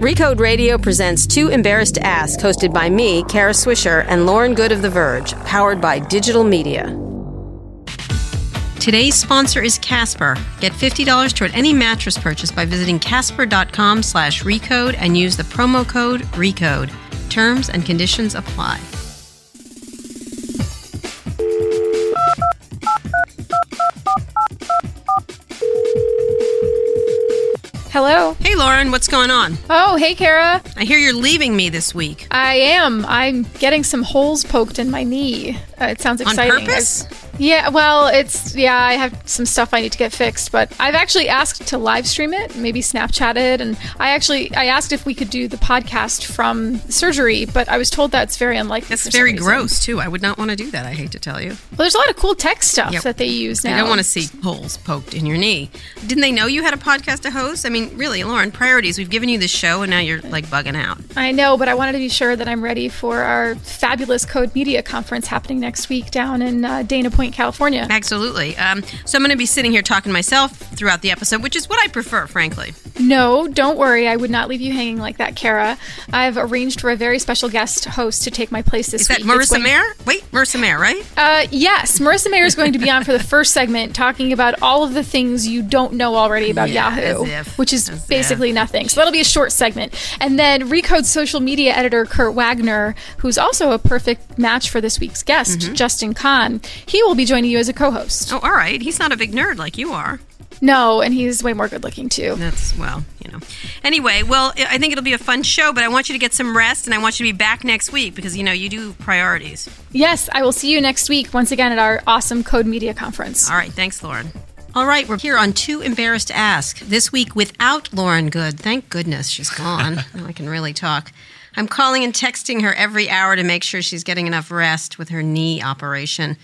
Recode Radio presents Too Embarrassed to Ask, hosted by me, Kara Swisher, and Lauren Goode of The Verge, powered by digital media. Today's sponsor is Casper. Get $50 toward any mattress purchase by visiting casper.com slash recode and use the promo code RECODE. Terms and conditions apply. Hello. Hey, Lauren, what's going on? Oh, hey, Kara. I hear you're leaving me this week. I am. I'm getting some holes poked in my knee. Uh, it sounds exciting. On purpose? I've- yeah, well, it's yeah. I have some stuff I need to get fixed, but I've actually asked to live stream it, maybe Snapchat it, and I actually I asked if we could do the podcast from surgery, but I was told that's very unlikely. That's very gross, too. I would not want to do that, I hate to tell you. Well, there's a lot of cool tech stuff Yep. that they use now. I don't want to see holes poked in your knee. Didn't they know you had a podcast to host? I mean, really, Lauren, priorities. We've given you this show, and now you're like bugging out. I know, but I wanted to be sure that I'm ready for our fabulous Code Media conference happening next week down in uh, Dana Point, California. Absolutely. Um, so I'm going to be sitting here talking to myself throughout the episode, which is what I prefer, frankly. No, don't worry. I would not leave you hanging like that, Kara. I've arranged for a very special guest host to take my place this week. Is that week. Marissa going- Mayer? Wait, Marissa Mayer, right? Uh, yes, Marissa Mayer is going to be on for the first segment, talking about all of the things you don't know already about Yeah, Yahoo, if, which is as basically if. nothing. So that'll be a short segment, and then Recode social media editor Kurt Wagner, who's also a perfect match for this week's guest, Mm-hmm. Justin Kan, he will be joining you as a co-host. Oh, all right. He's not a big nerd like you are. No, and he's way more good-looking too. That's, well, you know. Anyway, well, I think it'll be a fun show, but I want you to get some rest, and I want you to be back next week because, you know, you do priorities. Yes, I will see you next week once again at our awesome Code Media conference. All right. Thanks, Lauren. All right, we're here on Too Embarrassed to Ask. This week without Lauren Goode. Thank goodness she's gone. I can really talk. I'm calling and texting her every hour to make sure she's getting enough rest with her knee operation.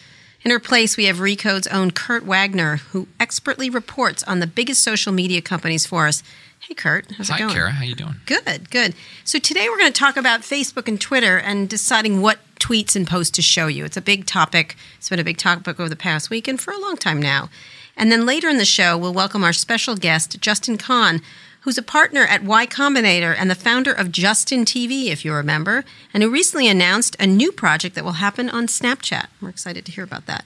In her place, we have Recode's own Kurt Wagner, who expertly reports on the biggest social media companies for us. Hey, Kurt, how's Hi, it going? Kara. How you doing? Good, good. So today we're going to talk about Facebook and Twitter and deciding what tweets and posts to show you. It's a big topic. It's been a big topic over the past week and for a long time now. And then later in the show, we'll welcome our special guest, Justin Kan, who's a partner at Y Combinator and the founder of Justin TV, if you remember, and who recently announced a new project that will happen on Snapchat. We're excited to hear about that.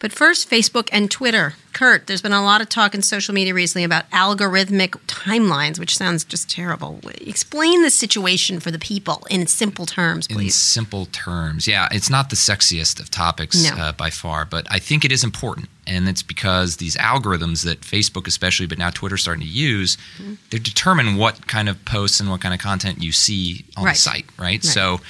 But first, Facebook and Twitter. Kurt, there's been a lot of talk in social media recently about algorithmic timelines, which sounds just terrible. Explain the situation for the people in simple terms, please. In simple terms, yeah, it's not the sexiest of topics No. uh, by far, but I think it is important. And it's because these algorithms that Facebook, especially, but now Twitter's starting to use, Mm-hmm. they determine what kind of posts and what kind of content you see on Right. the site, right? So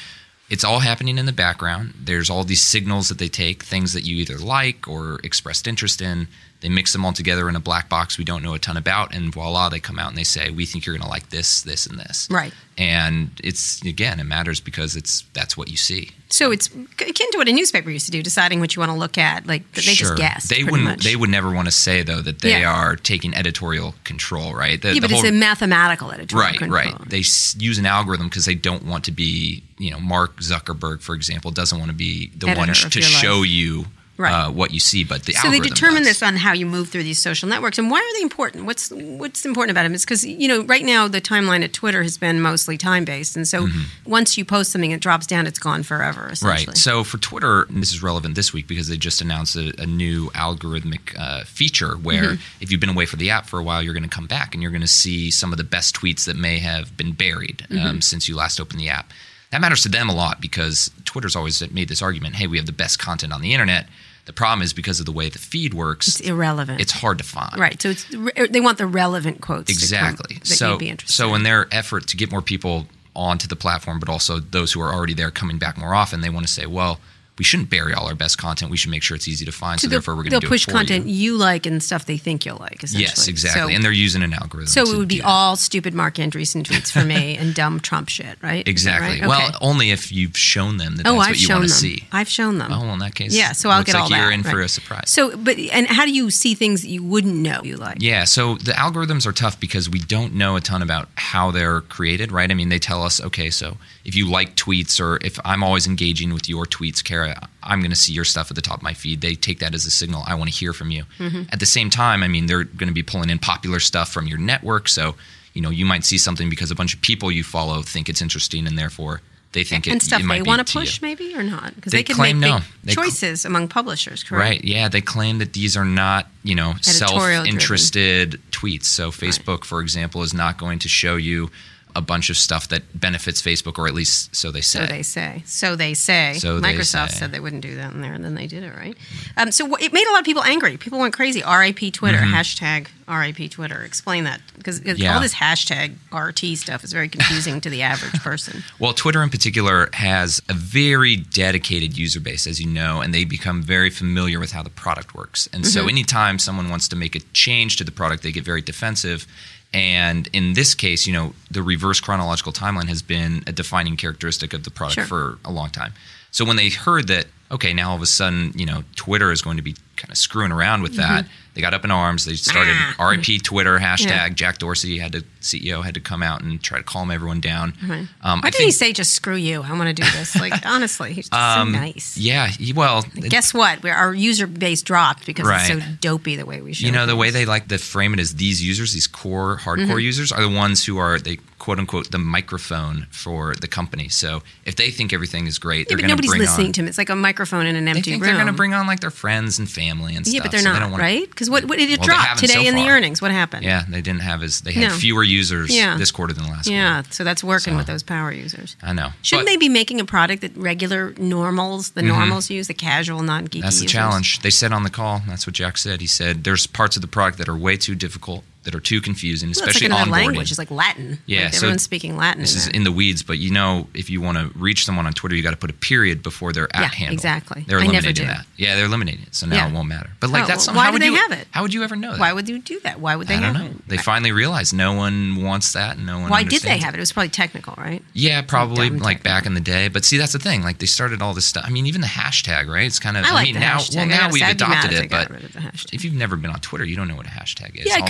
it's all happening in the background. There's all these signals that they take, things that you either like or expressed interest in. They mix them all together in a black box we don't know a ton about, and voila, they come out and they say, "We think you're going to like this, this, and this." Right. And it's again, it matters because it's that's what you see. So it's akin to what a newspaper used to do, deciding what you want to look at. Like they just guess. They wouldn't. much. They would never want to say though that they Yeah. are taking editorial control, right? The, Yeah, but it's a mathematical editorial right, control. right. They s- use an algorithm because they don't want to be, you know, Mark Zuckerberg, for example, doesn't want to be the Editor one sh- to your life. show you Right. uh, what you see, but the So they determine does. this on how you move through these social networks, and why are they important? What's what's important about them? It's because you know right now the timeline at Twitter has been mostly time based, and so once you post something, it drops down, it's gone forever. Essentially. Mm-hmm. Right. So for Twitter, and this is relevant this week because they just announced a, a new algorithmic uh, feature where Mm-hmm. if you've been away for the app for a while, you're going to come back and you're going to see some of the best tweets that may have been buried um, Mm-hmm. since you last opened the app. That matters to them a lot because Twitter's always made this argument hey, we have the best content on the internet. The problem is because of the way the feed works, it's irrelevant. it's hard to find. right. So it's re- er, they want the relevant quotes. come- Exactly. that so, you'd be interested. so in their effort to get more people onto the platform, but also those who are already there coming back more often, they want to say, well, we shouldn't bury all our best content. We should make sure it's easy to find. So, therefore, we're going to push content you. you. like and stuff they think you'll like. Yes, exactly. So, and they're using an algorithm. so it would be all stupid Marc Andreessen tweets for me and dumb Trump shit, right? Exactly. right? Well, Okay. only if you've shown them that oh, that's I've what you want to see. I've shown them. Oh, well, in that case, Yeah, so I'll looks get like all you're that. in for a surprise. So, but and how do you see things that you wouldn't know you like? Yeah, so the algorithms are tough because we don't know a ton about how they're created, right? I mean, they tell us, okay, so if you like tweets or if I'm always engaging with your tweets, Kara, I'm going to see your stuff at the top of my feed. They take that as a signal. I want to hear from you. Mm-hmm. At the same time, I mean, they're going to be pulling in popular stuff from your network. So you know, you might see something because a bunch of people you follow think it's interesting, and therefore they think it, and stuff it they want to push, you. maybe or not, because They they, can claim make no. They cl- choices among publishers. Correct? Right. Yeah. They claim that these are not, you know, self-interested tweets. So Facebook, for example, is not going to show you a bunch of stuff that benefits Facebook, or at least so they say. So they say. So they say. So they Microsoft say. said they wouldn't do that in there, and then they did it, right? Um, so it made a lot of people angry. People went crazy. RIP Twitter, hashtag RIP Twitter. Explain that. Because Mm-hmm. Yeah. all this hashtag RT stuff is very confusing to the average person. Well, Twitter in particular has a very dedicated user base, as you know, and they become very familiar with how the product works. And so, anytime someone wants to make a change to the product, they get very defensive. And in this case, you know, the reverse chronological timeline has been a defining characteristic of the product Sure. for a long time. So when they heard that, okay, now all of a sudden, you know, Twitter is going to be kind of screwing around with that, they got up in arms. They started Ah. RIP Twitter hashtag. Yeah. Jack Dorsey had to CEO had to come out and try to calm everyone down. Right. Um, Why I didn't he say just screw you? I want to do this. Like honestly, he's just um, so nice. Yeah, he, well, Guess what? We're, our user base dropped because it's so dopey the way we show. you know the way they like to frame it is these users, these core hardcore Mm-hmm. users, are the ones who are they quote unquote the microphone for the company. So if they think everything is great, Yeah, they're but going to nobody's bring listening on. to him. It's like a microphone in an They empty think room. they're going to bring on like their friends and family and stuff. yeah, stuff. but they're so not, don't wanna- right? Because what, what did it Well, drop today so in the earnings? What happened? Yeah, they didn't have as they had No. fewer users Yeah. this quarter than last Yeah, quarter. so that's working So- with those power users. I know. Shouldn't But they be making a product that regular normals, the mm-hmm. normals use, the casual, non-geeky That's the users? challenge. They said on the call. That's what Jack said. He said there's parts of the product that are way too difficult, that are too confusing, especially Well, it's like onboarding. language. It's like Latin. Yeah, Like so everyone's speaking Latin. This in is in the weeds, but you know, if you want to reach someone on Twitter, you got to put a period before their at Yeah, handle. exactly. They're I never eliminating that. Yeah, they're eliminating it. So now Yeah. it won't matter. But like Oh, that's well, why how would they you have it? How would you ever know that? Why would you do that? Why would they I don't have know. it? They finally realized no one wants that. No one. Why did they have it? It was probably technical, right? Yeah, probably dumb like back in the day. But see, that's the thing. Like they started all this stuff. I mean, even the hashtag, right? It's kind of. I like mean, the now. hashtag. Well, now we've say, I'd be mad adopted it, but rid of the hashtag. if you've never been on Twitter, you don't know what a hashtag is. Yeah, All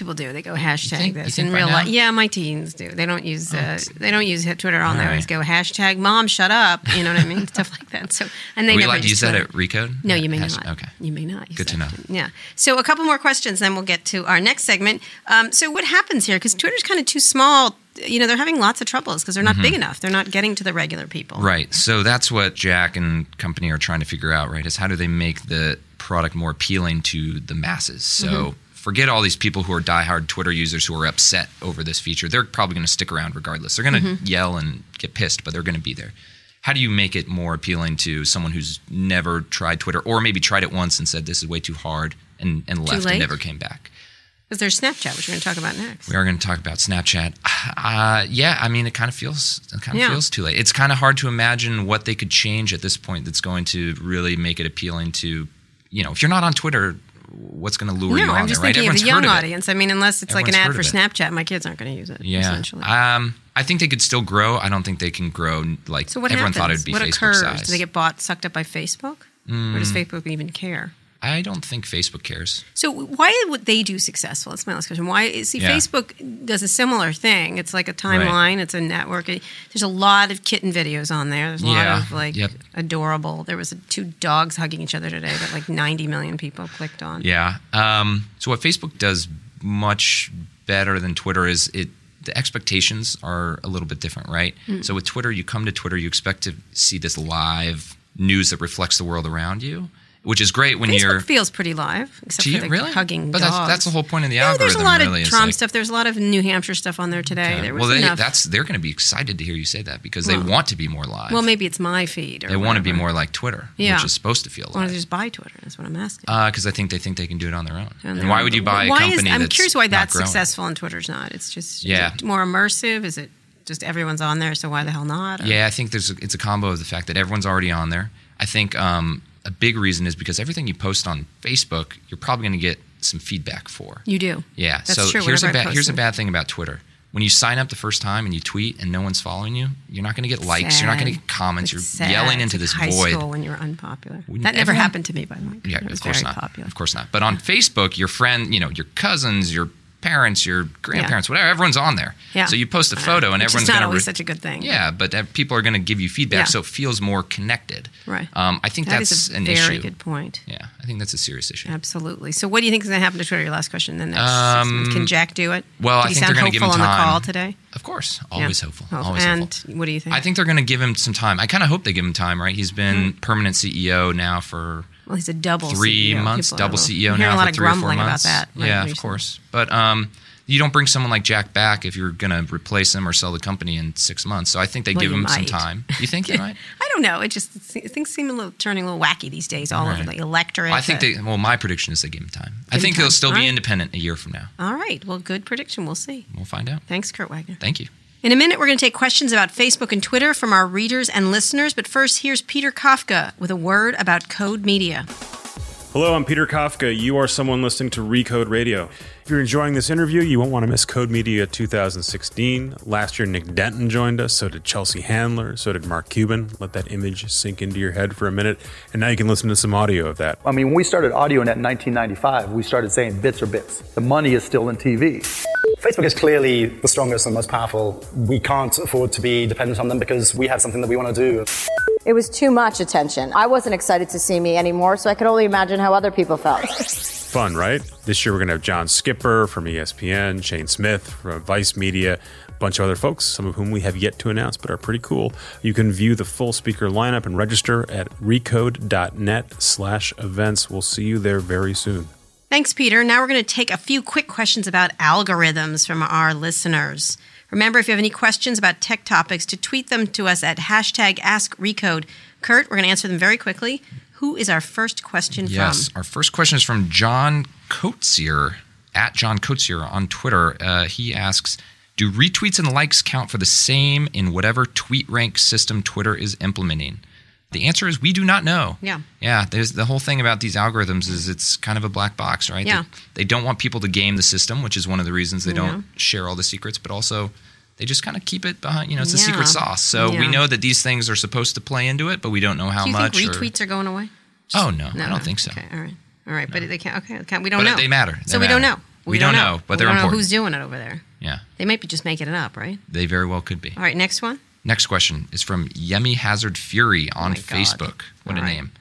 of a c- sudden- most people do. They go hashtag think- this in real life. Yeah, my teens do. They don't use uh, it's- they don't use Twitter on All there. right. Just go hashtag mom shut up. You know what I mean? Stuff like that. So and they Are we never use that at Recode? No, you may Has- not. Okay. You may not. Good to that. know. Yeah. So a couple more questions, then we'll get to our next segment. Um, so what happens here? Because Twitter's kind of too small. You know, they're having lots of troubles because they're not big enough. They're not getting to the regular people. Mm-hmm. Right. So that's what Jack and company are trying to figure out, right? Is how do they make the product more appealing to the masses? So Mm-hmm. Forget all these people who are diehard Twitter users who are upset over this feature. They're probably going to stick around regardless. They're going to Mm-hmm. yell and get pissed, but they're going to be there. How do you make it more appealing to someone who's never tried Twitter or maybe tried it once and said this is way too hard and, and left and never came back? Because there's Snapchat, which we're going to talk about next. We are going to talk about Snapchat. Uh, yeah, I mean, it kind of feels it kind of Yeah. feels too late. It's kind of hard to imagine what they could change at this point that's going to really make it appealing to, you know, if you're not on Twitter, what's going to lure you No, on I'm just there, right? thinking of Everyone's the young of audience. I mean, unless it's like an ad for Snapchat, my kids aren't going to use it. Yeah, essentially. um, I think they could still grow. I don't think they can grow like so what everyone happens? thought it would be what Facebook occurs? size. Do they get bought, sucked up by Facebook, or does Mm. Facebook even care? I don't think Facebook cares. So why would they do successful? That's my last question. Why? See, Yeah. Facebook does a similar thing. It's like a timeline. It's a network. There's a lot of kitten videos on there. There's a Yeah. lot of like Yep. adorable. There was two dogs hugging each other today that like 90 million people clicked on. Yeah. Um, so what Facebook does much better than Twitter is it the expectations are a little bit different, right? Mm. So with Twitter, you come to Twitter, you expect to see this live news that reflects the world around you, which is great when Facebook you're feels pretty live, except you for the really? hugging But dogs. that's that's the whole point of the No, algorithm. there's a lot really, of Trump like- stuff. There's a lot of New Hampshire stuff on there today. Yeah. There was well, they, that's they're going to be excited to hear you say that because they want to be more live. well, maybe it's my feed. Or they want to be more like Twitter, Yeah. which is supposed to feel Why don't they just buy Twitter? That's what I'm asking. Because I think they think they can do it on their own. On and their why own. would you buy a why company Is, I'm curious why that's growing? successful and Twitter's not. It's just Yeah. it more immersive. Is it just everyone's on there, so why the hell not? Or- Yeah, I think there's a, it's a combo of the fact that everyone's already on there. I think um, a big reason is because everything you post on Facebook, you're probably going to get some feedback for. you do. Yeah. That's so true, here's a bad here's a bad thing about Twitter. When you sign up the first time and you tweet and no one's following you, you're not going to get likes. You're not going to get comments. It's you're sad. yelling into this high void. school when you're unpopular. When that never everyone- happened to me, by the way. Yeah, of course not. popular. Of course not. But on Facebook, your friend, you know, your cousins, your parents, your grandparents, whatever. Everyone's on there. Yeah. So you post a photo, and Which everyone's not going always to. such a good thing. yeah, but people are going to give you feedback, Yeah. so it feels more connected. Right. Um, I think That that's is a an very issue. good point. Yeah, I think that's a serious issue. Absolutely. So, what do you think is going to happen to Twitter? Your last question. Then next, Um, can Jack do it? well, Did I think they're gonna give hopeful him on the time. call today. Of course, Yeah. always hopeful. Hope- Always and hopeful. what do you think? I think they're going to give him some time. I kind of hope they give him time, right? He's been permanent CEO now for well, he's a double three CEO. months, People double CEO now a lot for of grumbling months. about that. right, yeah, of course. But um, you don't bring someone like Jack back if you're going to replace him or sell the company in six months. So I think they Well, give him some time. You think they might? I don't know. It just things seem a little turning a little wacky these days. All over the electorate. I think they. Well, my prediction is they give him time. I Give him think time. he'll still be Alright. independent a year from now. All right. Well, good prediction. We'll see. We'll find out. Thanks, Kurt Wagner. Thank you. In a minute, we're going to take questions about Facebook and Twitter from our readers and listeners. But first, here's Peter Kafka with a word about Code Media. Hello, I'm Peter Kafka. You are someone listening to Recode Radio. If you're enjoying this interview, you won't want to miss Code Media 2016. Last year, Nick Denton joined us, so did Chelsea Handler, so did Mark Cuban. Let that image sink into your head for a minute, and now you can listen to some audio of that. I mean, when we started AudioNet in 1995, we started saying bits are bits. The money is still in TV. Facebook is clearly the strongest and most powerful. We can't afford to be dependent on them because we have something that we want to do. It was too much attention. I wasn't excited to see me anymore, so I could only imagine how other people felt. Fun, right? This year, we're going to have John Skipper from ESPN, Shane Smith from Vice Media, a bunch of other folks, some of whom we have yet to announce but are pretty cool. You can view the full speaker lineup and register at recode.net slash events. We'll see you there very soon. Thanks, Peter. Now we're going to take a few quick questions about algorithms from our listeners. Remember, if you have any questions about tech topics, to tweet them to us at hashtag AskRecode. Kurt, we're going to answer them very quickly. Who is our first question Yes. from? Our first question is from John Coatsier at John Coatsier on Twitter. Uh, he asks, "Do retweets and likes count for the same in whatever tweet rank system Twitter is implementing?" The answer is we do not know. Yeah. Yeah. There's the whole thing about these algorithms is it's kind of a black box, right? Yeah. They, they don't want people to game the system, which is one of the reasons they Yeah. don't share all the secrets, but also they just kind of keep it behind. You know, it's a secret sauce. So Yeah. we know that these things are supposed to play into it, but we don't know how Do you much. think or- retweets are going away? oh no, no, I don't think so. Okay, all right. All right, but they can't. Okay, we don't But know. they matter. So They we don't know. We don't know, but We they're don't know who's doing it over there. Yeah. They might be just making it up, right? They very well could be. All right, next one. Next question is from Yemi Hazard Fury on Oh. Facebook. What All a right. name.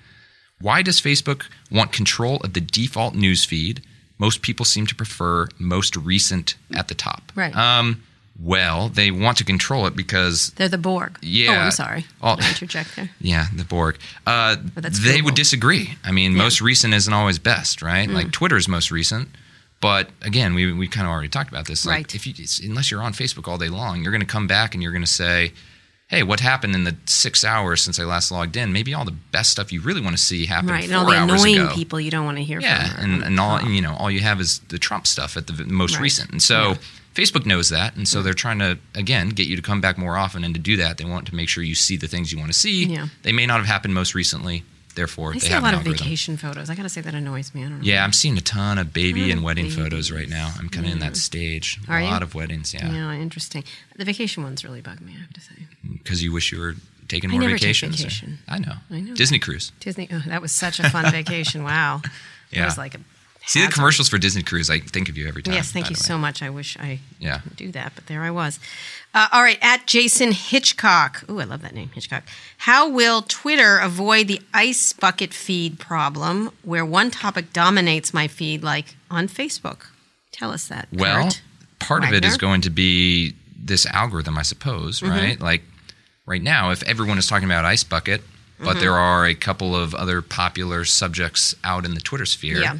Why does Facebook want control of the default news feed? Most people seem to prefer most recent at the top. Right. Um, well, they want to control it because They're the Borg. Yeah. Oh, I'm sorry. I interject there. yeah, the Borg. Uh, that's they Google. would disagree. I mean, most recent isn't always best, right? Mm. Like Twitter's most recent. But again, we, we kind of already talked about this. Like, Right. If you unless you're on Facebook all day long, you're going to come back and you're going to say, "Hey, what happened in the six hours since I last logged in? Maybe all the best stuff you really want to see happened Right, and all the hours annoying ago." people you don't want to hear Yeah, from. and, and all you know, all you have is the Trump stuff at the most Right. recent, and so Facebook knows that, and so mm. they're trying to again get you to come back more often, and to do that, they want to make sure you see the things you want to see. Yeah. They may not have happened most recently, therefore I they see a lot of vacation photos. I got to say that annoys me. I don't know. Yeah, I'm seeing a ton of baby and wedding babies. photos right now. I'm kind of in that stage. Are a you? lot of weddings, yeah, Yeah, interesting. The vacation ones really bug me. I have to say. Mm, because you wish you were taking I more never take vacations. or- vacation. I know. I know Disney cruise. Disney. Oh, that was such a fun vacation. Wow. It Yeah. was like a. See the commercials for Disney cruise. I think of you every time. Yes, thank you so much. I wish I Yeah. do that, but there I was. Uh, all right, at Jason Hitchcock. Ooh, I love that name, Hitchcock. How will Twitter avoid the ice bucket feed problem where one topic dominates my feed, like on Facebook? Tell us that. Well, Kurt. part of it is going to be this algorithm, I suppose, Mm-hmm. right? Like right now, if everyone is talking about Ice Bucket, Mm-hmm. but there are a couple of other popular subjects out in the Twitter sphere Yeah.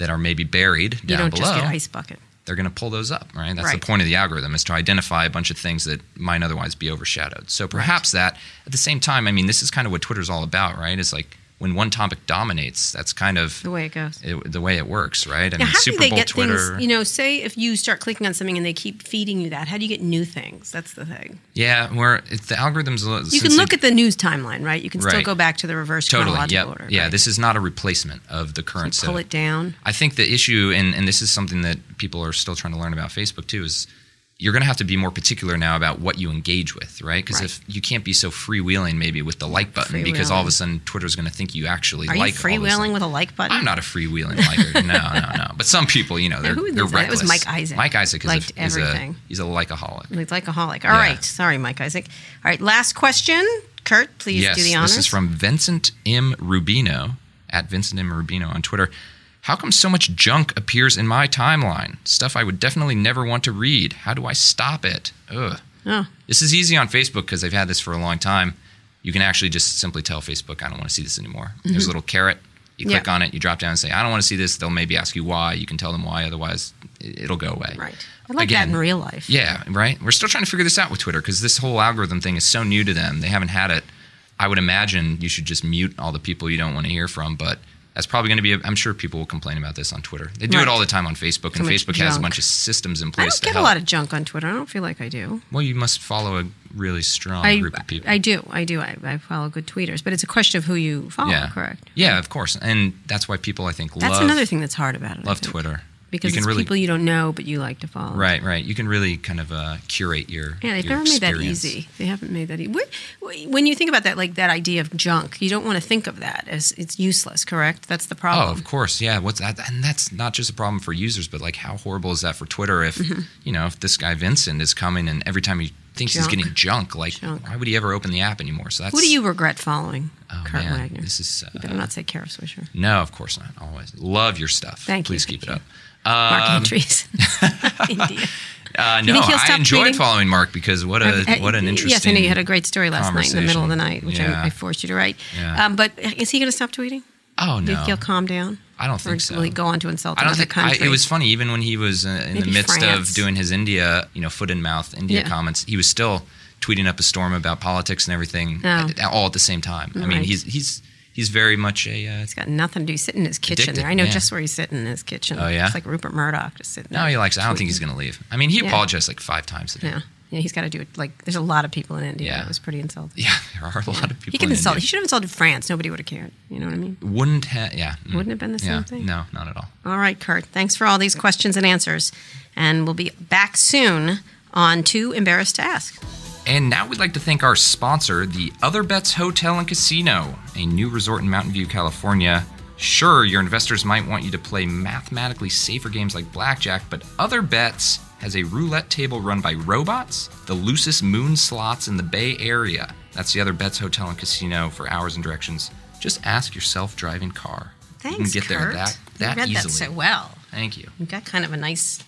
That are maybe buried you down don't below, just get ice bucket. they're going to pull those up, right? That's Right. the point of the algorithm is to identify a bunch of things that might otherwise be overshadowed. So perhaps that at the same time, I mean, this is kind of what Twitter's all about, right? Is like when one topic dominates, that's kind of The way it goes. it, the way it works, right? I Now, mean, how Super do they Bowl get Twitter. things? You know, say if you start clicking on something and they keep feeding you that, how do you get new things? That's the thing. yeah, where it's the algorithms. You can look at the news timeline, right? You can still go back to the reverse totally. chronological Yep. order. Yeah, right? this is not a replacement of the current pull setup. it down. I think the issue, and, and this is something that people are still trying to learn about Facebook too, is you're going to have to be more particular now about what you engage with, right? Because Right. if you can't be so freewheeling maybe with the like button, because all of a sudden Twitter's going to think you actually Are like you freewheeling with a like button? I'm not a freewheeling liker. no, no, no. But some people, you know, they're, who they're did that? It was. Mike Isaac. Mike Isaac is Liked a, is a everything. he's a likeaholic. Like Likeaholic. All right. Yeah. Sorry, Mike Isaac. All right. Last question. Kurt, please yes, do the honors. this is from Vincent M. Rubino at Vincent M. Rubino on Twitter. How come so much junk appears in my timeline? Stuff I would definitely never want to read. How do I stop it? Ugh. Oh. This is easy on Facebook because they've had this for a long time. You can actually just simply tell Facebook, I don't want to see this anymore. There's a little carrot. You click Mm-hmm. Yeah. on it, you drop down and say, I don't want to see this. They'll maybe ask you why. You can tell them why, otherwise, it- it'll go away. Right. I like Again, that in real life. Yeah, right. We're still trying to figure this out with Twitter because this whole algorithm thing is so new to them. They haven't had it. I would imagine you should just mute all the people you don't want to hear from, but that's probably going to be. A, I'm sure people will complain about this on Twitter. They do Right. it all the time on Facebook, and Facebook has a bunch of systems in place. I don't to get a lot of junk on Twitter. I don't feel like I do. well, you must follow a really strong I, group of people. I do. I do. I, I follow good tweeters, but it's a question of who you follow, yeah, correct? Yeah, of course, and that's why people I think That's love another thing that's hard about it. Love. Twitter Because you it's really people you don't know, but you like to follow. right, right. You can really kind of uh, curate your Yeah, they've your never made that easy. They haven't made that easy. When you think about that, like that idea of junk, you don't want to think of that as it's useless, correct? That's the problem. Oh, of course, yeah. What's that? And that's not just a problem for users, but like, how horrible is that for Twitter? If you know, if this guy Vincent is coming and every time he thinks Mm-hmm. Junk. he's getting junk, like, Junk. why would he ever open the app anymore? So that's Who do you regret following? Oh Kurt man, Wagner. this is uh, You better not say Kara Swisher. no, of course not. Always love your stuff. Thank you, Please thank keep you. it up. Marc Um, Andrews. India. Uh, You no, I enjoyed tweeting? following Marc because what a Uh, what an interesting. Yes, I know you had a great story last night in the middle of the night, which Yeah. I, I forced you to write. Yeah. Um, but is he going to stop tweeting? Oh Do you no, think he'll calm down? I don't Or think so. will he go on to insult I don't think I, country? it was funny. Even when he was uh, in Maybe the midst France. of doing his India, you know, foot in mouth India Yeah. comments, he was still tweeting up a storm about politics and everything, Oh. at- all at the same time. I mean, Right. he's he's he's very much a. Uh, He's got nothing to do. Sit in his kitchen Addicted, there. I know yeah. just where he's sitting in his kitchen. Oh, yeah? It's like Rupert Murdoch just sitting no, he likes. I don't think he's going to leave. I mean, he Yeah. apologized like five times today. Yeah. Yeah, he's got to do it. Like, there's a lot of people in India. Yeah. It was pretty insulting. Yeah, there are a lot of people. He can in insult. India. He should have insulted France. Nobody would have cared. You know what I mean? Wouldn't have. Yeah. mm. Wouldn't have been the same yeah, thing. No, not at all. All right, Kurt. Thanks for all these questions and answers. And we'll be back soon on Too Embarrassed to Ask. And now we'd like to thank our sponsor, the Other Bets Hotel and Casino, a new resort in Mountain View, California. Sure, your investors might want you to play mathematically safer games like blackjack, but Other Bets has a roulette table run by robots, the loosest moon slots in the Bay Area. That's the Other Bets Hotel and Casino for hours and directions. Just ask your self-driving car. Thanks, you can get Kurt. there that, that you read easily. that so well. Thank you. You've got kind of a nice,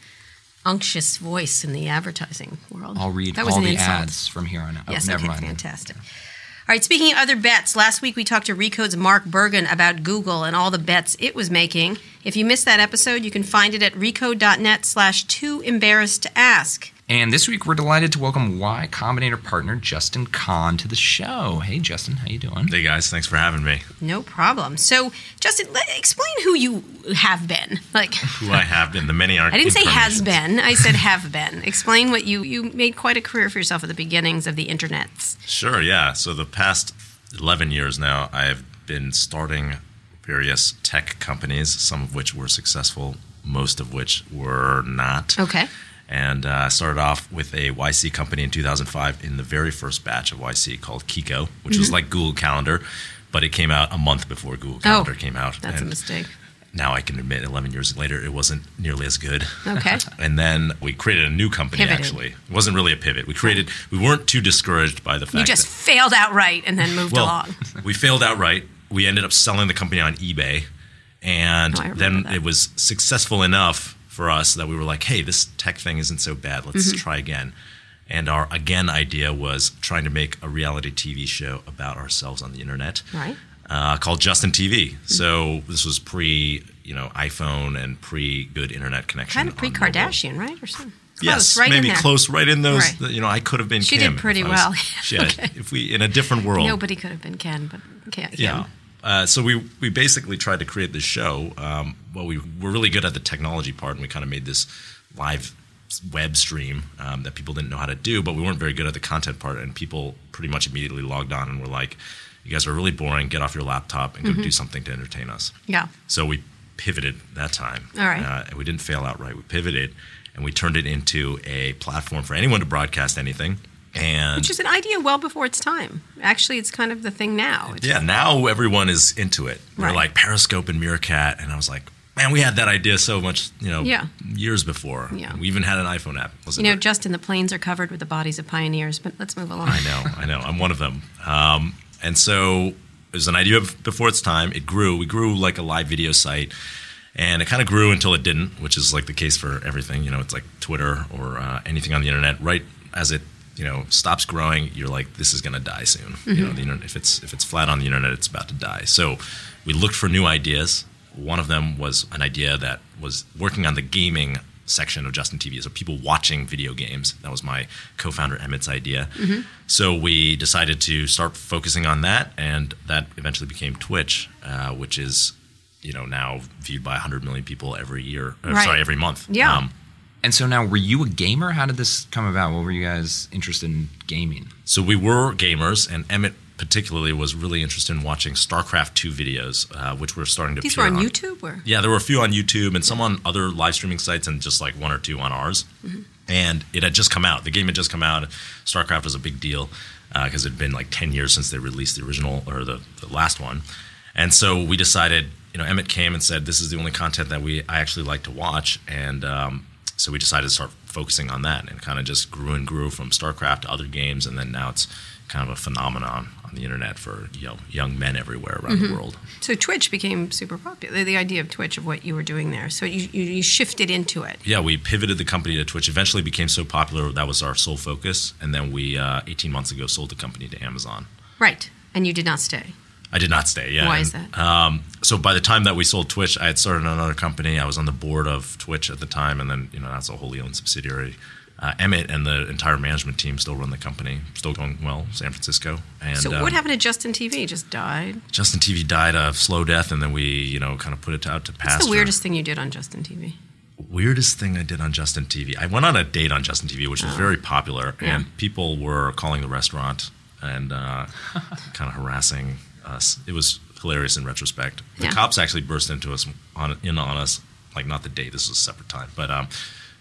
unctuous voice in the advertising world. I'll read that was all an the insult. ads from here on out. Yes, oh, never okay, mind. fantastic. All right, speaking of other bets, last week we talked to Recode's Mark Bergen about Google and all the bets it was making. If you missed that episode, you can find it at recode.net slash too embarrassed to ask. And this week we're delighted to welcome Y Combinator partner Justin Kan to the show. Hey Justin, how you doing? Hey guys, thanks for having me. No problem. So, Justin, let, explain who you have been. Like, Who I have been, the many are. I didn't say has been. I said have been. Explain what you you made quite a career for yourself at the beginnings of the internets. Sure, yeah. So the past 11 years now, I've been starting various tech companies, some of which were successful, most of which were not. Okay. And uh, I started off with a YC company in 2005 in the very first batch of YC called Kiko, which was like Google Calendar, but it came out a month before Google Calendar came out. Mm-hmm. Oh, That's a mistake. Now I can admit, 11 years later, it wasn't nearly as good. Okay. and then we created a new company. Pivoted. Actually, it wasn't really a pivot. We created. We weren't too discouraged by the fact You just that failed outright and then moved well, along. we failed outright. We ended up selling the company on eBay, and Oh, then that. it was successful enough for us that we were like, "Hey, this tech thing isn't so bad. Let's Mm-hmm. try again." And our again idea was trying to make a reality TV show about ourselves on the internet Right. uh, called Justin TV. Mm-hmm. So this was pre, you know, iPhone and pre good internet connection. Kind of pre Kardashian, right? Or something. Yes, right maybe close, right in those. Right. You know, I could have been. She Kim did pretty was- well. Yeah, Okay. if we in a different world. Nobody could have been Ken, but Ken. Yeah. Uh, so we we basically tried to create this show. Um, well, we were really good at the technology part, and we kind of made this live web stream um, that people didn't know how to do, but we weren't very good at the content part. And people pretty much immediately logged on and were like, "You guys are really boring. Get off your laptop and go Mm-hmm. do something to entertain us." Yeah. So we pivoted that time. All right. Uh, and we didn't fail outright. We pivoted. and we turned it into a platform for anyone to broadcast anything. And Which is an idea well before its time. Actually, it's kind of the thing now. It's yeah, now everyone is into it. They're Right. like Periscope and Meerkat, and I was like, man, we had that idea so much, you know, Yeah. years before. Yeah. We even had an iPhone app. You know, Justin, the plains are covered with the bodies of pioneers, but let's move along. I know, I know. I'm one of them. Um, and so it was an idea of- before its time. It grew. We grew like a live video site, and it kind of grew until it didn't, which is like the case for everything. You know, it's like Twitter or uh, anything on the internet. Right as it you know stops growing, you're like, this is going to die soon. You know, mm-hmm. the internet, if it's if it's flat on the internet, it's about to die. So we looked for new ideas. One of them was an idea that was working on the gaming section of Justin TV, so people watching video games. That was my co-founder Emmett's idea. Mm-hmm. So we decided to start focusing on that, and that eventually became Twitch, uh, which is you know now viewed by 100 million people every year. Right. Sorry, every month. Yeah. Um, And so now, were you a gamer? How did this come about? What were you guys interested in gaming? So we were gamers, and Emmett particularly was really interested in watching StarCraft 2 videos, uh, which were starting to These were appear on YouTube? Or? Yeah, there were a few on YouTube and some on other live streaming sites, and just like one or two on ours. And it had just come out. The game had just come out. StarCraft was a big deal because it had been like 10 years since they released the original or the, the last one. And so we decided, you know, Emmett came and said, this is the only content that we I actually like to watch. And um, so we decided to start focusing on that and kind of just grew and grew from StarCraft to other games. And then now it's kind of a phenomenon on the internet for you know, young men everywhere around the world. So Twitch became super popular. The, the idea of Twitch, of what you were doing there. So you, you, you shifted into it. yeah, we pivoted the company to Twitch. Eventually, became so popular that was our sole focus, and then we, uh, 18 months ago, sold the company to Amazon. Right. And you did not stay. I did not stay. Yeah. Why is that? Um, so by the time that we sold Twitch, I had started another company. I was on the board of Twitch at the time, and then you know that's a wholly owned subsidiary. Uh, Emmett and the entire management team still run the company, still going well, San Francisco. And so um, what happened to Justin TV? Just died? Justin TV died of slow death, and then we, you know, kind of put it out to pasture. What's the weirdest thing you did on Justin TV? weirdest thing I did on Justin TV. I went on a date on Justin TV, which was very popular, Oh. Yeah. and people were calling the restaurant and uh, kind of harassing us. It was hilarious in retrospect. The Yeah. cops actually burst into us on in on us, like not the day. This was a separate time, but. Um,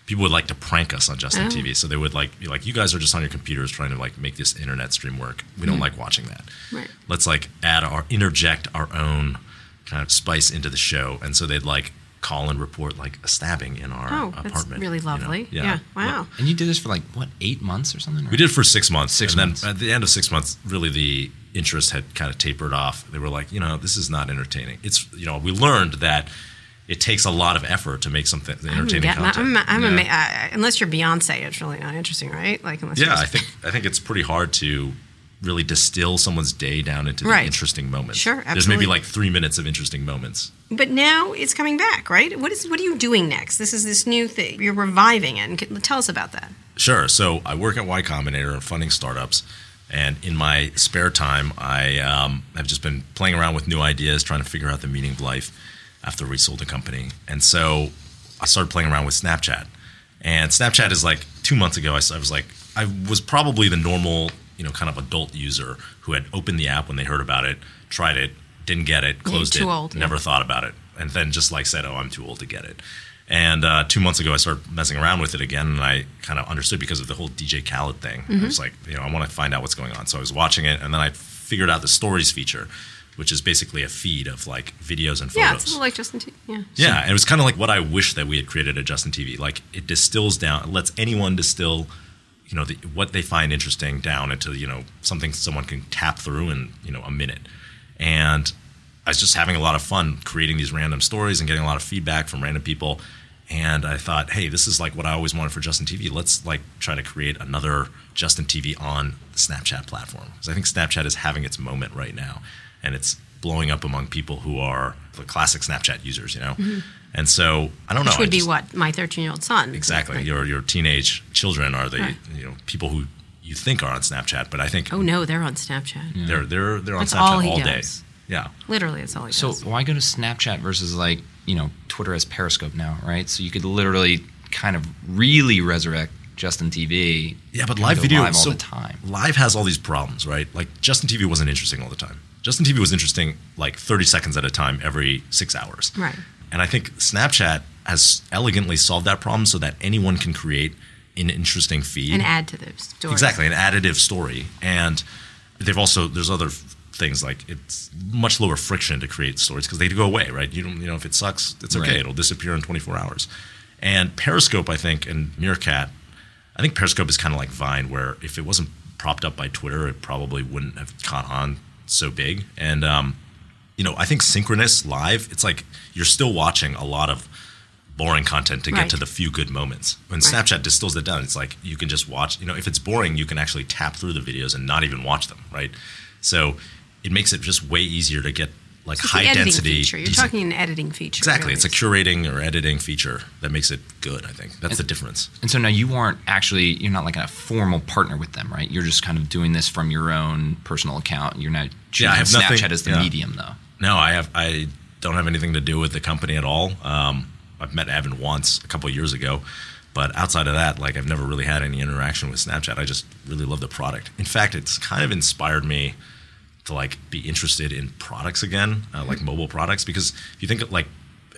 People would like to prank us on Justin Oh. TV, so they would like be like, "You guys are just on your computers trying to like make this internet stream work. We don't like watching that. Right. Let's like add our interject our own kind of spice into the show." And so they'd like call and report like a stabbing in our Oh, apartment. that's really you know? lovely. Yeah. Wow. And you did this for like what eight months or something? We did for six months. Six and months. then at the end of six months, really the interest had kind of tapered off. They were like, you know, this is not entertaining. It's you know, we learned that it takes a lot of effort to make something entertaining yeah, content. I'm, I'm Yeah. ama- I, unless you're Beyonce, it's really not interesting, right? Like, unless yeah, I think I think it's pretty hard to really distill someone's day down into the Right. interesting moments. Sure, There's maybe like three minutes of interesting moments. But now it's coming back, right? What is what are you doing next? This is this new thing. You're reviving it. And tell us about that. Sure. So I work at Y Combinator and funding startups. And in my spare time, I um, have just been playing around with new ideas, trying to figure out the meaning of life after we sold the company. And so I started playing around with Snapchat. And Snapchat is like two months ago, I was like, I was probably the normal, you know, kind of adult user who had opened the app when they heard about it, tried it, didn't get it, closed too it, old, yeah. never thought about it, and then just like said, "Oh, I'm too old to get it." And uh, two months ago, I started messing around with it again, and I kind of understood because of the whole DJ Khaled thing. I was like, you know, I want to find out what's going on. So I was watching it, and then I figured out the stories feature, which is basically a feed of like videos and photos. Yeah, it's a little like Justin TV. Yeah. Yeah, and it was kind of like what I wish that we had created at Justin TV. Like it distills down, it lets anyone distill, you know, the, what they find interesting down into you know something someone can tap through in you know a minute. And I was just having a lot of fun creating these random stories and getting a lot of feedback from random people. And I thought, hey, this is like what I always wanted for Justin TV. Let's like try to create another Justin TV on the Snapchat platform because I think Snapchat is having its moment right now, and it's blowing up among people who are the classic Snapchat users, you know. And so I don't know. Mm-hmm. Which would I be just- what my 13 year old son. Exactly. Right. Your your teenage children are the Right. you know people who you think are on Snapchat, but I think Oh no, they're on Snapchat. they're they're they're on That's Snapchat all he day. Yeah. Literally, it's all he So does. why go to Snapchat versus like you know Twitter has Periscope now, right? So you could literally kind of really resurrect Justin TV. Yeah, but live video live all so the time. Live has all these problems, right? Like Justin TV wasn't interesting all the time. Justin TV was interesting like 30 seconds at a time every six hours. Right. And I think Snapchat has elegantly solved that problem so that anyone can create an interesting feed And add to the story. Exactly, an additive story. And they've also there's other f- things like it's much lower friction to create stories because they go away, right? You don't you know if it sucks, it's okay. Right. It'll disappear in 24 hours. And Periscope, I think, and Meerkat, I think Periscope is kind of like Vine, where if it wasn't propped up by Twitter, it probably wouldn't have caught on so big. And um, you know, I think synchronous live, it's like you're still watching a lot of boring content to get to the few good moments. When Right. Snapchat distills it down, it's like you can just watch, you know, if it's boring, you can actually tap through the videos and not even watch them, right? So it makes it just way easier to get like It's the high editing density. feature. You're decent- talking an editing feature. Exactly. really. It's a curating or editing feature that makes it good, I think. That's the difference. And so now you aren't actually you're not like a formal partner with them, right? You're just kind of doing this from your own personal account. You're not choosing Yeah, I have Snapchat nothing- as the yeah. medium though. No, I have. I don't have anything to do with the company at all. Um, I've met Evan once a couple of years ago, but outside of that, like I've never really had any interaction with Snapchat. I just really love the product. In fact, it's kind of inspired me to like be interested in products again, uh, like mobile products. Because if you think of like,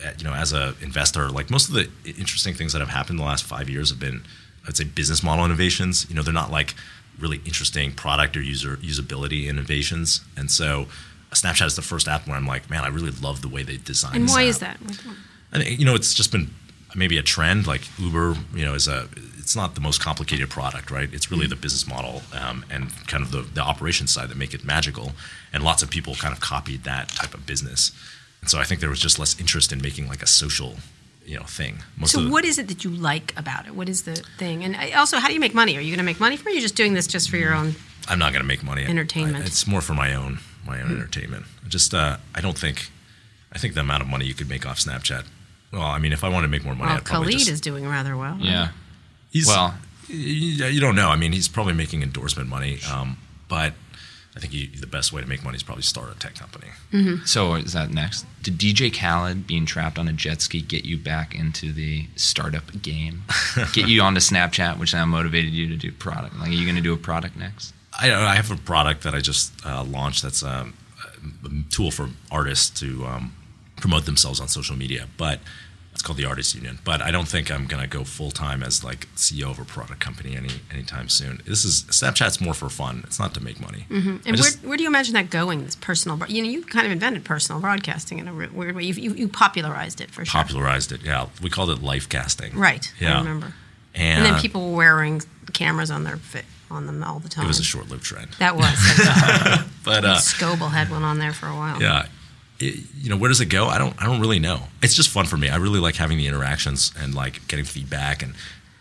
uh, you know, as a investor, like most of the interesting things that have happened in the last five years have been, I'd say, business model innovations. You know, they're not like really interesting product or user usability innovations, and so. Snapchat is the first app where I'm like, man, I really love the way they designed. And why app. is that? I think, you know, it's just been maybe a trend. Like Uber, you know, is a it's not the most complicated product, right? It's really the business model um, and kind of the the operations side that make it magical. And lots of people kind of copied that type of business. And so I think there was just less interest in making like a social, you know, thing. Most So the, what is it that you like about it? What is the thing? And also, how do you make money? Are you going to make money from it? Or are you just doing this just for your own? I'm not going to make money. Entertainment. I- it's more for my own my own entertainment. Just uh, I don't think I think the amount of money you could make off Snapchat. Well, I mean, if I wanted to make more money, Well, I'd probably Khaled just, is doing rather well. Yeah. He's, Well- you, you don't know. I mean, he's probably making endorsement money, um, but I think you, the best way to make money is probably start a tech company. So is that next? Did DJ Khaled being trapped on a jet ski get you back into the startup game? get you onto Snapchat, which now motivated you to do product? Like, are you going to do a product next? I, I have a product that I just uh, launched that's um, a tool for artists to um, promote themselves on social media, but it's called the Artist Union. But I don't think I'm going to go full time as like CEO of a product company any anytime soon. This is Snapchat's more for fun. It's not to make money. And just- where, where do you imagine that going? This personal, you know, you kind of invented personal broadcasting in a weird way. You, you, you popularized it for sure. popularized it. Yeah, we called it life casting. Right. Yeah. I remember. And, And then people were wearing cameras on their fit on them all the time. It was a short-lived trend. That was. But uh, Scoble had one on there for a while. yeah, it, you know, where does it go? I don't. I don't really know. It's just fun for me. I really like having the interactions and like getting feedback and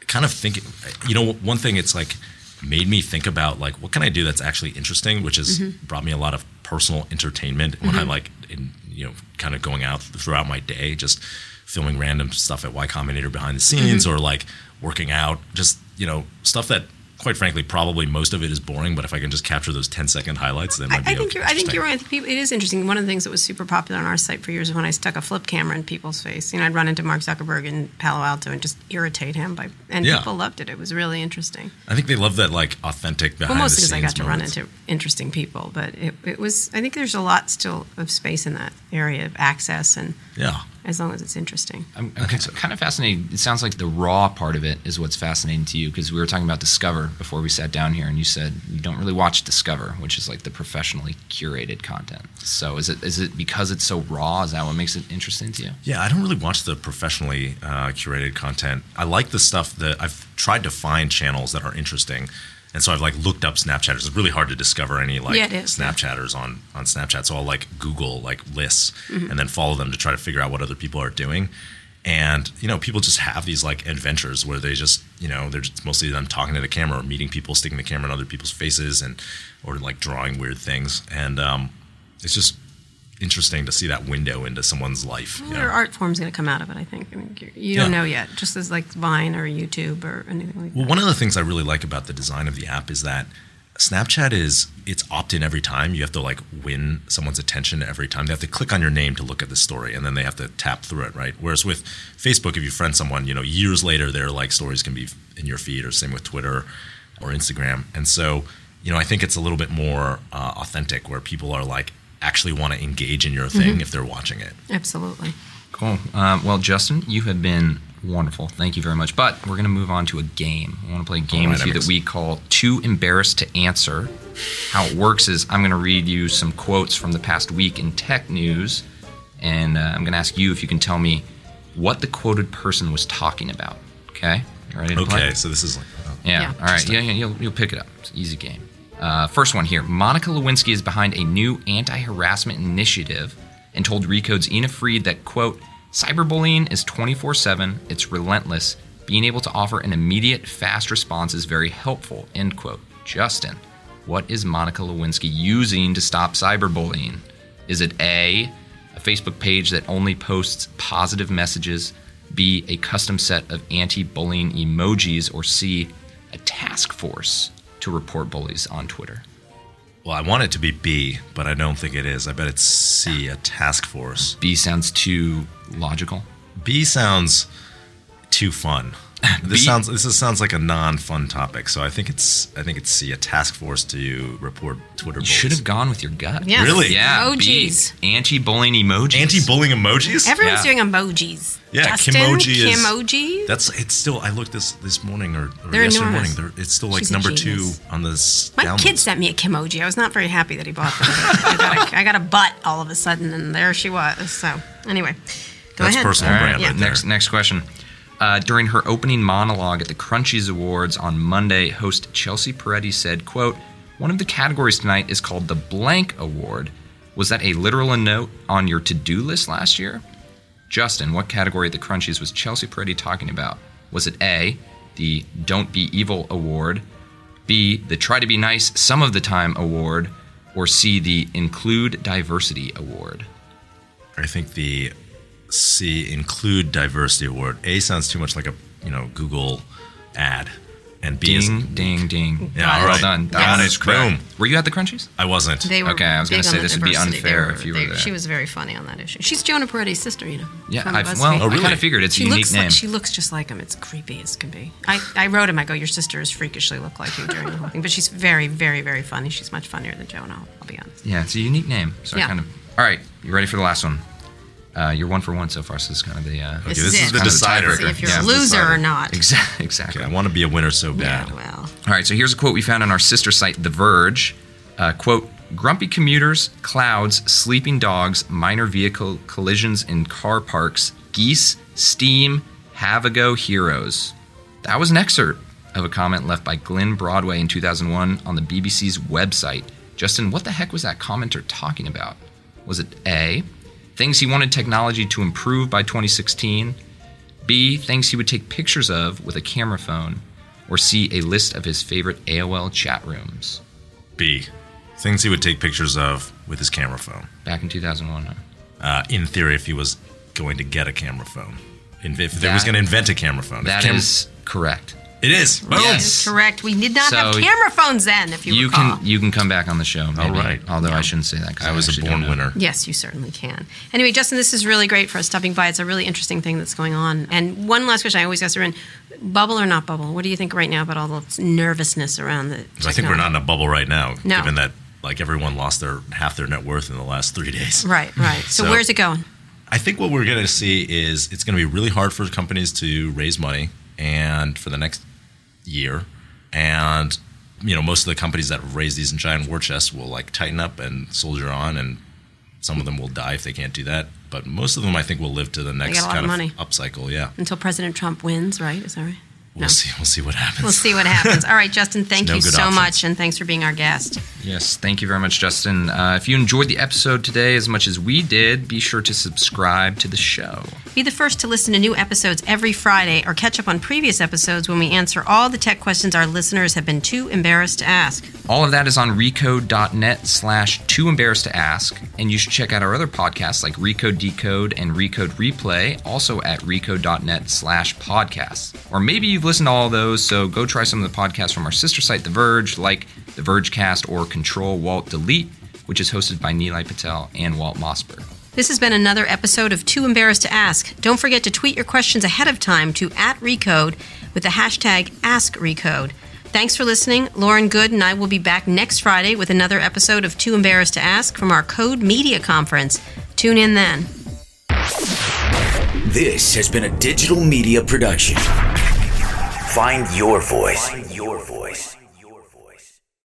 kind of thinking. You know, one thing it's like made me think about like what can I do that's actually interesting, which has mm-hmm. brought me a lot of personal entertainment when I'm mm-hmm. like in you know kind of going out throughout my day, just filming random stuff at Y Combinator behind the scenes mm-hmm. or like working out, just you know stuff that. Quite frankly, probably most of it is boring. But if I can just capture those 10 second highlights, then I, might be I think okay- you're. I think you're right. I think people, it is interesting. One of the things that was super popular on our site for years was when I stuck a flip camera in people's face. You know, I'd run into Mark Zuckerberg in Palo Alto and just irritate him by, and Yeah. people loved it. It was really interesting. I think they love that like authentic behind Well, mostly the because I got to run into interesting people, but it, it was. I think there's a lot still of space in that area of access, and Yeah. As long as it's interesting. I'm, I'm kind of fascinated. It sounds like the raw part of it is what's fascinating to you because we were talking about Discover before we sat down here, and you said you don't really watch Discover, which is like the professionally curated content. So is it is it because it's so raw? Is that what makes it interesting to you? Yeah, I don't really watch the professionally uh, curated content. I like the stuff that I've tried to find channels that are interesting. And so I've like looked up Snapchatters. It's really hard to discover any like Yeah, it is, yeah. Snapchatters on on Snapchat. So I'll like Google like lists Mm-hmm. and then follow them to try to figure out what other people are doing. And you know, people just have these like adventures where they just you know they're just mostly them talking to the camera or meeting people, sticking the camera in other people's faces, and or like drawing weird things. And um, it's just interesting to see that window into someone's life. know? are art forms going to come out of it. I think. I mean, you- don't Yeah. know yet. Just as like Vine or YouTube or anything like Well, that. one of the things I really like about the design of the app is that Snapchat is it's opt in every time. You have to like win someone's attention every time. They have to click on your name to look at the story, and then they have to tap through it, right? Whereas with Facebook, if you friend someone, you know, years later, their like stories can be in your feed, or same with Twitter or Instagram. And so, you know, I think it's a little bit more uh, authentic, where people are like actually want to engage in your thing if they're watching it. Absolutely. Cool. Um, well, Justin, you have been wonderful. Thank you very much. But we're going to move on to a game. I want to play a game All right, with you that we call Too Embarrassed to Answer. How it works is I'm going to read you some quotes from the past week in tech news, and uh, I'm going to ask you if you can tell me what the quoted person was talking about. Okay? You ready to play? Okay, so this is like Yeah. Yeah. All right. Yeah, yeah. You'll, you'll pick it up. It's an easy game. Uh, first one here. Monica Lewinsky is behind a new anti-harassment initiative and told Recode's Ina Fried that quote Cyberbullying is 24/7. It's relentless. Being able to offer an immediate, fast response is very helpful. End quote. Justin, what is Monica Lewinsky using to stop cyberbullying? Is it A, a Facebook page that only posts positive messages, B, a custom set of anti bullying emojis, or C, a task force to report bullies on Twitter? well, I want it to be B, but I don't think it is. I bet it's C, a task force. B sounds too logical. B sounds too fun. This B- sounds this is, sounds like a non-fun topic, so I think it's I think it's C, a task force to report Twitter. You bullies. should have gone with your gut. Yes. Really? Yeah. Emojis. B, anti-bullying emojis. anti-bullying emojis. Everyone's Yeah. doing emojis. Yeah, Justin, Kimoji is- Kimoji. That's it's still. I looked this this morning or, or They're yesterday enormous. morning. They're, it's still like She's number two on this. My downloads. kid sent me a Kimoji. I was not very happy that he bought them. I, got a, I got a butt all of a sudden, and there she was. So, anyway, go That's ahead. personal All right. brand Yeah. right there. Next next question. Uh, during her opening monologue at the Crunchies Awards on Monday, host Chelsea Peretti said, "quote One of the categories tonight is called the Blank Award. Was that a literal note on your to-do list last year?" Justin, what category of the Crunchies was Chelsea Peretti talking about? Was it A, the Don't Be Evil Award, B, the Try to Be Nice Some of the Time Award, or C, the Include Diversity Award? I think the C include diversity award. A sounds too much like a you know Google ad, and B is Ding, ding, ding. Yeah, all well done. Got That it. is correct. Boom. Were you at the Crunchies? I wasn't. They were Okay, I was gonna say on the this would be unfair were- if you were they- there. She was very funny on that issue. She's Jonah Peretti's sister, you know. Yeah, I've, well, Oh, I kind of figured it's She a unique looks name. like she looks just like him. It's creepy as can be. I, I wrote him. I go, your sister is freakishly look like you during the whole thing, but she's very, very, very funny. She's much funnier than Jonah. I'll, I'll be honest. yeah, it's a unique name. So I kind of. All right, you ready for the last one? Uh, you're one for one so far, so this is kind of the. Uh, Okay, This this is is the Kind the decider. See if you're Yeah. a loser or not. Exactly. Exactly. Okay, I want to be a winner so bad. Yeah, bad. well, All right, so here's a quote we found on our sister site, The Verge. Uh, quote, grumpy commuters, clouds, sleeping dogs, minor vehicle collisions in car parks, geese, steam, have a go heroes. That was an excerpt of a comment left by Glenn Broadway in 2001 on the BBC's website. Justin, what the heck was that commenter talking about? Was it A, things he wanted technology to improve by 2016? B, things he would take pictures of with a camera phone? Or C, a list of his favorite AOL chat rooms? B, things he would take pictures of with his camera phone. Back in 2001. huh? Uh, in theory, if he was going to get a camera phone, if, if there was going to invent a camera phone, That cam- is correct. It is. Boom. Yes. correct. We did not have camera phones then, if you, You recall. can you can come back on the show. Maybe, right. Although I shouldn't say that because I was a actually born don't know. winner. Yes, you certainly can. Anyway, Justin, this is really great for us stopping by. It's a really interesting thing that's going on. And one last question I always ask everyone bubble or not bubble? What do you think right now about all the nervousness around the. I think we're not in a bubble right now, No. given that like everyone lost their half their net worth in the last three days. Right, right. So, So- where's it going? I think what we're going to see is it's going to be really hard for companies to raise money and for the next year, and you know most of the companies that raise these in giant war chests will like tighten up and soldier on, and some of them will die if they can't do that. But most of them, I think, will live to the next got a lot kind of of upcycle. Yeah, Until President Trump wins, right? Is that right? We'll see. We'll see what happens. We'll see what happens. All right, Justin, thank no you so options. much, and thanks for being our guest. Yes, thank you very much, Justin. Uh, if you enjoyed the episode today as much as we did, be sure to subscribe to the show. Be the first to listen to new episodes every Friday or catch up on previous episodes when we answer all the tech questions our listeners have been too embarrassed to ask. All of that is on recode.net slash too embarrassed to ask. And you should check out our other podcasts like Recode Decode and Recode Replay, also at recode.net slash podcasts. Or maybe you've listened to all those, so go try some of the podcasts from our sister site, The Verge, like The Vergecast or Control Walt Delete, which is hosted by Nilay Patel and Walt Mossberg. This has been another episode of Too Embarrassed to Ask. Don't forget to tweet your questions ahead of time to at Recode with the hashtag AskRecode. Thanks for listening. Lauren Goode and I will be back next Friday with another episode of Too Embarrassed to Ask from our Code Media Conference. Tune in then. This has been a digital media production. Find your voice. Find your voice.